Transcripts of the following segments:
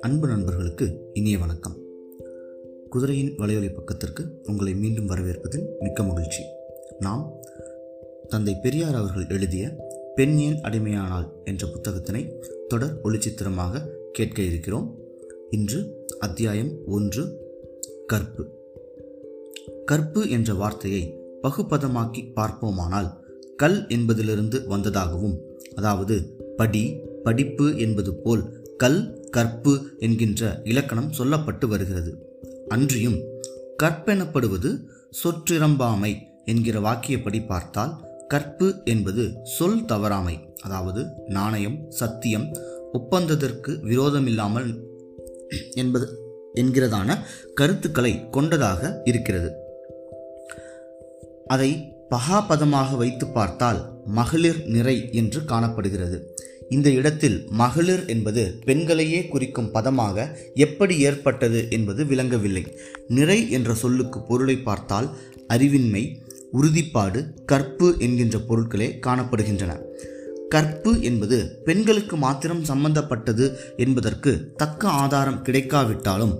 அன்பு நண்பர்களுக்கு இனிய வணக்கம். குதிரையின் வலையொலி பக்கத்திற்கு உங்களை மீண்டும் வரவேற்பதில் மிக்க மகிழ்ச்சி. நாம் தந்தை பெரியார் அவர்கள் எழுதிய பெண் ஏன் அடிமையானாள் என்ற புத்தகத்தினை தொடர் ஒளிச்சித்திரமாக கேட்க இருக்கிறோம். இன்று அத்தியாயம் ஒன்று கற்பு. கற்பு என்ற வார்த்தையை பகுப்பதமாக்கி பார்ப்போமானால் கல் என்பதிலிருந்து வந்ததாகவும் அதாவது படி படிப்பு என்பது போல் கல் கற்பு என்கின்ற இலக்கணம் சொல்லப்பட்டு வருகிறது. அன்றியும் கற்பெனப்படுவது சொற்றிரம்பாமை என்கிற வாக்கியப்படி பார்த்தால் கற்பு என்பது சொல் தவறாமை அதாவது நாணயம் சத்தியம் ஒப்பந்தத்திற்கு விரோதமில்லாமல் என்பது என்கிறதான கருத்துக்களை கொண்டதாக இருக்கிறது. அதை பகாபதமாக வைத்து பார்த்தால் மகளிர் நிறை என்று காணப்படுகிறது. இந்த இடத்தில் மகளிர் என்பது பெண்களையே குறிக்கும் பதமாக எப்படி ஏற்பட்டது என்பது விளங்கவில்லை. நிறை என்ற சொல்லுக்கு பொருளை பார்த்தால் அறிவின்மை உறுதிப்பாடு கற்பு என்கின்ற பொருட்களே காணப்படுகின்றன. கற்பு என்பது பெண்களுக்கு மாத்திரம் சம்பந்தப்பட்டது என்பதற்கு தக்க ஆதாரம் கிடைக்காவிட்டாலும்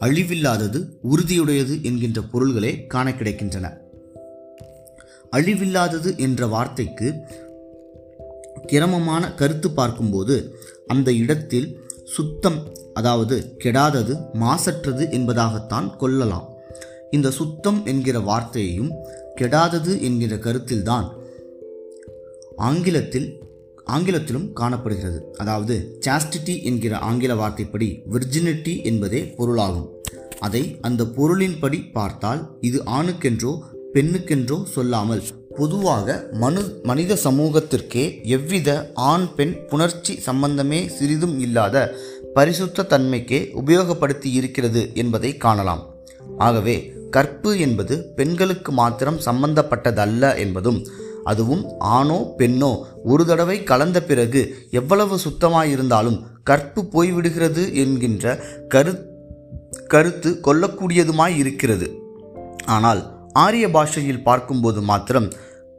அழிவில்லாதது உறுதியுடையது என்கின்ற பொருள்களே காண கிடைக்கின்றன. அழிவில்லாதது என்ற வார்த்தைக்கு கிரமமான கருத்து பார்க்கும்போது அந்த இடத்தில் சுத்தம் அதாவது கெடாதது மாசற்றது என்பதாகத்தான் கொள்ளலாம். இந்த சுத்தம் என்கிற வார்த்தையையும் கெடாதது என்கிற கருத்தில்தான் ஆங்கிலத்தில் ஆங்கிலத்திலும் காணப்படுகிறது. அதாவது சாஸ்டிட்டி என்கிற ஆங்கில வார்த்தைப்படி விர்ஜினிட்டி என்பதே பொருளாகும். அதை அந்த பொருளின்படி பார்த்தால் இது ஆணுக்கென்றோ பெண்ணுக்கென்றோ சொல்லாமல் பொதுவாக மனு மனித சமூகத்திற்கே எவ்வித ஆண் பெண் புணர்ச்சி சம்பந்தமே சிறிதும் இல்லாத பரிசுத்த தன்மைக்கே உபயோகப்படுத்தி இருக்கிறது என்பதை காணலாம். ஆகவே கற்பு என்பது பெண்களுக்கு மாத்திரம் சம்பந்தப்பட்டதல்ல என்பதும் அதுவும் ஆணோ பெண்ணோ ஒரு தடவை கலந்த பிறகு எவ்வளவு சுத்தமாயிருந்தாலும் கற்பு போய்விடுகிறது என்கின்ற கரு கருத்து கொள்ளக்கூடியதுமாய் இருக்கிறது. ஆனால் ஆரிய பாஷையில் பார்க்கும்போது மாத்திரம்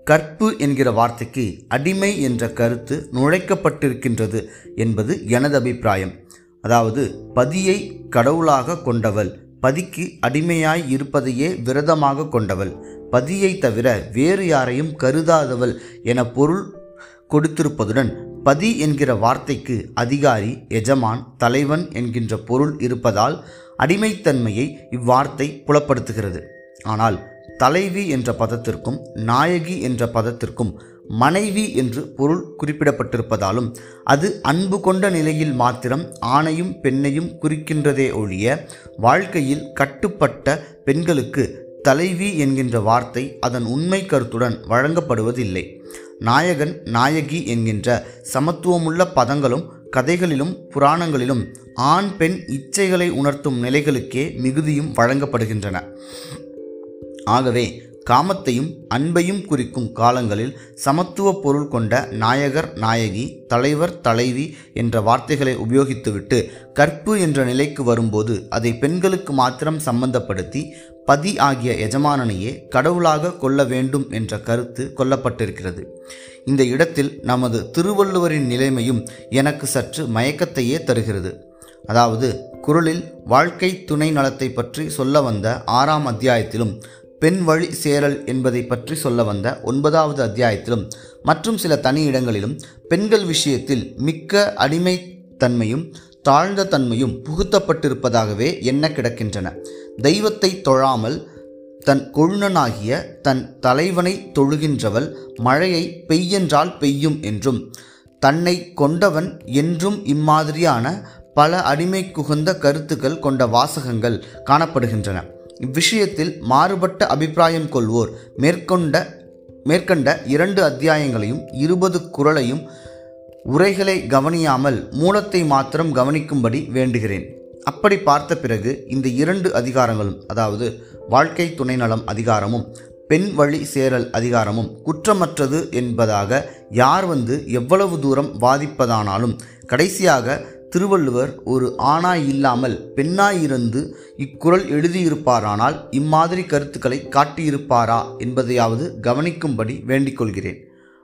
கற்பு என்கிற வார்த்தைக்கு அடிமை என்ற கருத்து நுழைக்கப்பட்டிருக்கின்றது என்பது எனது அபிப்பிராயம். அதாவது பதியை கடவுளாக கொண்டவள் பதிக்கு அடிமையாய் இருப்பதையே விரதமாக கொண்டவள் பதியை தவிர வேறு யாரையும் கருதாதவள் என பொருள் கொடுத்திருப்பதுடன் பதி என்கிற வார்த்தைக்கு அதிகாரி எஜமான் தலைவன் என்கின்ற பொருள் இருப்பதால் அடிமைத்தன்மையை இவ்வார்த்தை புலப்படுத்துகிறது. ஆனால் தலைவி என்ற பதத்திற்கும் நாயகி என்ற பதத்திற்கும் மனைவி என்று பொருள் குறிப்பிடப்பட்டிருப்பதாலும் அது அன்பு கொண்ட நிலையில் மாத்திரம் ஆணையும் பெண்ணையும் குறிக்கின்றதே ஒழிய வாழ்க்கையில் கட்டுப்பட்ட பெண்களுக்கு தலைவி என்கின்ற வார்த்தை அதன் உண்மை கருத்துடன் வழங்கப்படுவதில்லை. நாயகன் நாயகி என்கின்ற சமத்துவமுள்ள பதங்களும் கதைகளிலும் புராணங்களிலும் ஆண் பெண் இச்சைகளை உணர்த்தும் நிலைகளுக்கே மிகுதியும் வழங்கப்படுகின்றன. ஆகவே காமத்தையும் அன்பையும் குறிக்கும் காலங்களில் சமத்துவ பொருள் கொண்ட நாயகர் நாயகி தலைவர் தலைவி என்ற வார்த்தைகளை உபயோகித்துவிட்டு கற்பு என்ற நிலைக்கு வரும்போது அதை பெண்களுக்கு மாத்திரம் சம்பந்தப்படுத்தி பதி ஆகிய எஜமானனையே கடவுளாக கொள்ள வேண்டும் என்ற கருத்து கொல்லப்பட்டிருக்கிறது. இந்த இடத்தில் நமது திருவள்ளுவரின் நிலைமையும் எனக்கு சற்று மயக்கத்தையே தருகிறது. அதாவது குரலில் வாழ்க்கை துணை நலத்தை பற்றி சொல்ல வந்த ஆறாம் அத்தியாயத்திலும் பெண் வழி சேரல் என்பதை பற்றி சொல்ல வந்த ஒன்பதாவது அத்தியாயத்திலும் மற்றும் சில தனி இடங்களிலும் பெண்கள் விஷயத்தில் மிக்க அடிமைத்தன்மையும் தாழ்ந்த தன்மையும் புகுத்தப்பட்டிருப்பதாகவே எண்ண கிடக்கின்றன. தெய்வத்தை தொழாமல் தன் கொழுனனாகிய தன் தலைவனை தொழுகின்றவள் மழையை பெய்யென்றால் பெய்யும் என்றும் தன்னை கொண்டவன் என்றும் இம்மாதிரியான பல அடிமை குகந்த கருத்துக்கள் கொண்ட வாசகங்கள் காணப்படுகின்றன. இவ்விஷயத்தில் மாறுபட்ட அபிப்பிராயம் கொள்வோர். மேற்கொண்ட மேற்கண்ட இரண்டு அத்தியாயங்களையும் இருபது குரலையும் உரைகளை கவனியாமல் மூலத்தை மாத்திரம் கவனிக்கும்படி வேண்டுகிறேன். அப்படி பார்த்த பிறகு இந்த இரண்டு அதிகாரங்களும் அதாவது வாழ்க்கை துணை நலம் அதிகாரமும் பெண் வழி சேரல் அதிகாரமும் குற்றமற்றது என்பதாக யார் வந்து எவ்வளவு தூரம் வாதிப்பதானாலும் கடைசியாக திருவள்ளுவர் ஒரு ஆணாய் இல்லாமல் பெண்ணாயிருந்து இக்குறள் எழுதியிருப்பாரானால் இம்மாதிரி கருத்துக்களை காட்டியிருப்பாரா என்பதையாவது கவனிக்கும்படி வேண்டிக்கொள்கிறேன்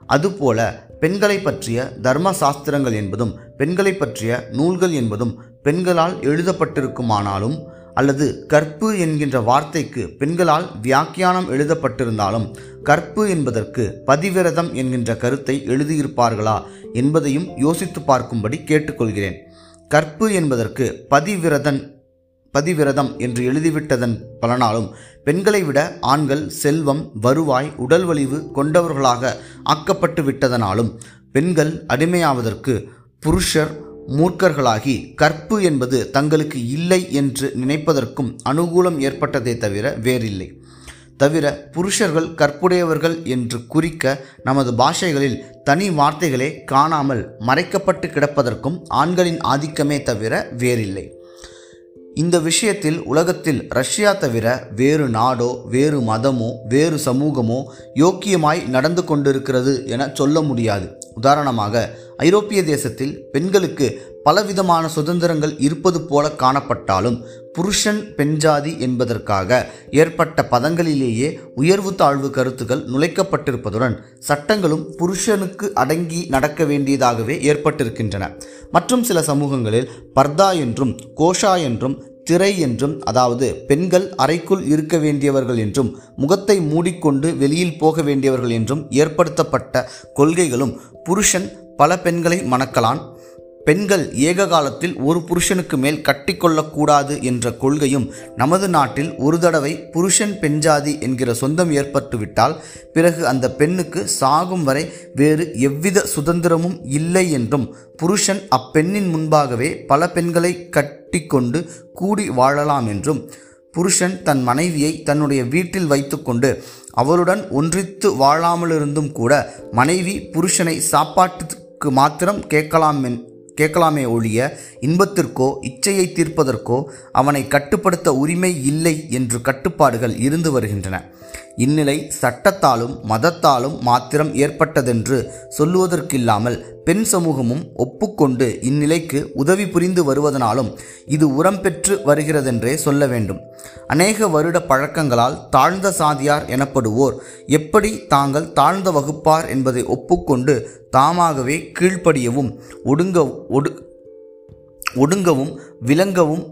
அதுபோல பெண்களை பற்றிய தர்ம சாஸ்திரங்கள் என்பதும் பெண்களை பற்றிய நூல்கள் என்பதும் பெண்களால் எழுதப்பட்டிருக்குமானாலும் அல்லது கற்பு என்கின்ற வார்த்தைக்கு பெண்களால் வியாக்கியானம் எழுதப்பட்டிருந்தாலும் கற்பு என்பதற்கு பதிவிரதம் என்கின்ற கருத்தை எழுதியிருப்பார்களா என்பதையும் யோசித்து பார்க்கும்படி கேட்டுக்கொள்கிறேன். கற்பு என்பதற்கு பதிவிரதன் பதிவிரதம் என்று எழுதிவிட்டதன் பலனாலும் பெண்களை விட ஆண்கள் செல்வம் வருவாய் உடல் வலிவு கொண்டவர்களாக ஆக்கப்பட்டு விட்டதனாலும் பெண்கள் அடிமையாவதற்கு புருஷர் மூர்க்கர்களாகி கற்பு என்பது தங்களுக்கு இல்லை என்று நினைப்பதற்கும் அனுகூலம் ஏற்பட்டதே தவிர வேறில்லை. தவிர புருஷர்கள் கற்புடையவர்கள் என்று குறிக்க நமது பாஷைகளில் தனி வார்த்தைகளே காணாமல் மறைக்கப்பட்டு கிடப்பதற்கும் ஆண்களின் ஆதிக்கமே தவிர வேறில்லை. இந்த விஷயத்தில் உலகத்தில் ரஷ்யா தவிர வேறு நாடோ வேறு மதமோ வேறு சமூகமோ யோக்கியமாய் நடந்து கொண்டிருக்கிறது என சொல்ல முடியாது. உதாரணமாக ஐரோப்பிய தேசத்தில் பெண்களுக்கு பலவிதமான சுதந்திரங்கள் இருப்பது போல காணப்பட்டாலும் புருஷன் பெண்ஜாதி என்பதற்காக ஏற்பட்ட பதங்களிலேயே உயர்வு தாழ்வு கருத்துக்கள் நுழைக்கப்பட்டிருப்பதுடன் சட்டங்களும் புருஷனுக்கு அடங்கி நடக்க வேண்டியதாகவே ஏற்பட்டிருக்கின்றன. மற்றும் சில சமூகங்களில் பர்தா என்றும் கோஷா என்றும் திரை என்றும் அதாவது பெண்கள் அறைக்குள் இருக்க வேண்டியவர்கள் என்றும் முகத்தை மூடிக்கொண்டு வெளியில் போக வேண்டியவர்கள் என்றும் ஏற்படுத்தப்பட்ட கொள்கைகளும் புருஷன் பல பெண்களை மணக்கலாம். பெண்கள் ஏக காலத்தில் ஒரு புருஷனுக்கு மேல் கட்டிக்கொள்ளக்கூடாது என்ற கொள்கையும் நமது நாட்டில் ஒரு தடவை புருஷன் பெண்ஜாதி என்கிற சொந்தம் ஏற்பட்டுவிட்டால் பிறகு அந்த பெண்ணுக்கு சாகும் வரை வேறு எவ்வித சுதந்திரமும் இல்லை என்றும் புருஷன் அப்பெண்ணின் முன்பாகவே பல பெண்களை கட்டிக்கொண்டு கூடி வாழலாம் என்றும் புருஷன் தன் மனைவியை தன்னுடைய வீட்டில் வைத்துக்கொண்டு அவளுடன் ஒன்றித்து வாழாமலிருந்தும் கூட மனைவி புருஷனை சாப்பாட்டு மாத்திரம் கேட்கலாம் கேட்கலாமே ஒழிய இன்பத்திற்கோ இச்சையை தீர்ப்பதற்கோ அவனை கட்டுப்படுத்த உரிமை இல்லை என்று கட்டுப்பாடுகள் இருந்து வருகின்றன. இந்நிலை சட்டத்தாலும் மதத்தாலும் மாத்திரம் ஏற்பட்டதென்று சொல்லுவதற்கில்லாமல் பெண் சமூகமும் ஒப்புக்கொண்டு இந்நிலைக்கு உதவி புரிந்து வருவதனாலும் இது உரம் பெற்று வருகிறதென்றே சொல்ல வேண்டும். அநேக வருட பழக்கங்களால் தாழ்ந்த சாதியார் எனப்படுவோர் எப்படி தாங்கள் தாழ்ந்த வகுப்பார் என்பதை ஒப்புக்கொண்டு தாமாகவே கீழ்ப்படியவும் ஒடுங்க ஒடு ஒடுங்கவும் விளங்கவும்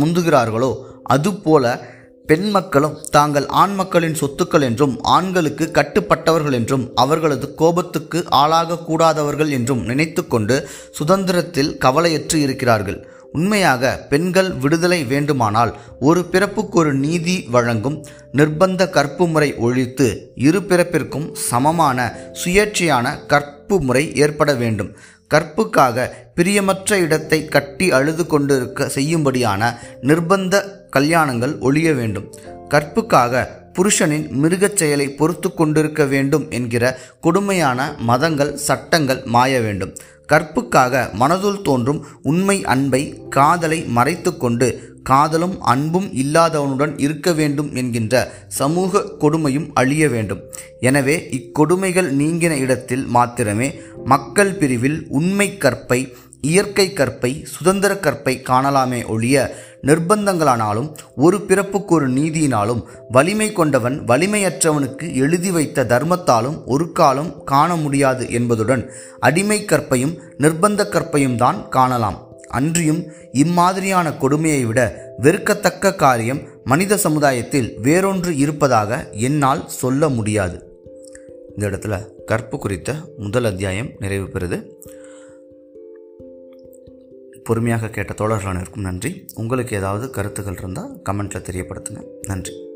முந்துகிறார்களோ அதுபோல பெண் மக்களும் தாங்கள் ஆண் மக்களின் சொத்துக்கள் என்றும் ஆண்களுக்கு கட்டுப்பட்டவர்கள் என்றும் அவர்களது கோபத்துக்கு ஆளாகக்கூடாதவர்கள் என்றும் நினைத்துக்கொண்டு சுதந்திரத்தில் கவலையற்று இருக்கிறார்கள். உண்மையாக பெண்கள் விடுதலை வேண்டுமானால் ஒரு பிறப்புக்கு ஒரு நீதி வழங்கும் நிர்பந்த கற்பு முறை ஒழித்து இரு பிறப்பிற்கும் சமமான சுயேட்சையான கற்பு முறை ஏற்பட வேண்டும். கற்புக்காக பிரியமற்ற இடத்தை கட்டி அழுது கொண்டிருக்க செய்யும்படியான நிர்பந்த கல்யாணங்கள் ஒழிய வேண்டும். கற்புக்காக புருஷனின் மிருகச் செயலை பொறுத்து கொண்டிருக்க வேண்டும் என்கிற கொடுமையான மதங்கள் சட்டங்கள் மாய வேண்டும். கற்புக்காக மனதுள் தோன்றும் உண்மை அன்பை காதலை மறைத்து கொண்டு காதலும் அன்பும் இல்லாதவனுடன் இருக்க வேண்டும் என்கின்ற சமூக கொடுமையும் அழிய வேண்டும். எனவே இக்கொடுமைகள் நீங்கின இடத்தில் மாத்திரமே மக்கள் பிரிவில் உண்மை கற்பை இயற்கை கற்பை சுதந்திர கற்பை காணலாமே ஒழிய நிர்பந்தங்களானாலும் ஒரு பிறப்புக்கு ஒரு நீதியினாலும் வலிமை கொண்டவன் வலிமையற்றவனுக்கு எழுதி வைத்த தர்மத்தாலும் ஒரு காலம் காண முடியாது என்பதுடன் அடிமை கற்பையும் நிர்பந்த கற்பையும் தான் காணலாம். அன்றியும் இம்மாதிரியான கொடுமையை விட வெறுக்கத்தக்க காரியம் மனித சமுதாயத்தில் வேறொன்று இருப்பதாக என்னால் சொல்ல முடியாது. இந்த இடத்துல கற்பு குறித்த முதல் அத்தியாயம் நிறைவு பெறுது. பொறுமையாக கேட்ட தோழர்கள் அனைவருக்கும் நன்றி. உங்களுக்கு ஏதாவது கருத்துக்கள் இருந்தால் கமெண்ட்டில் தெரியப்படுத்துங்க. நன்றி.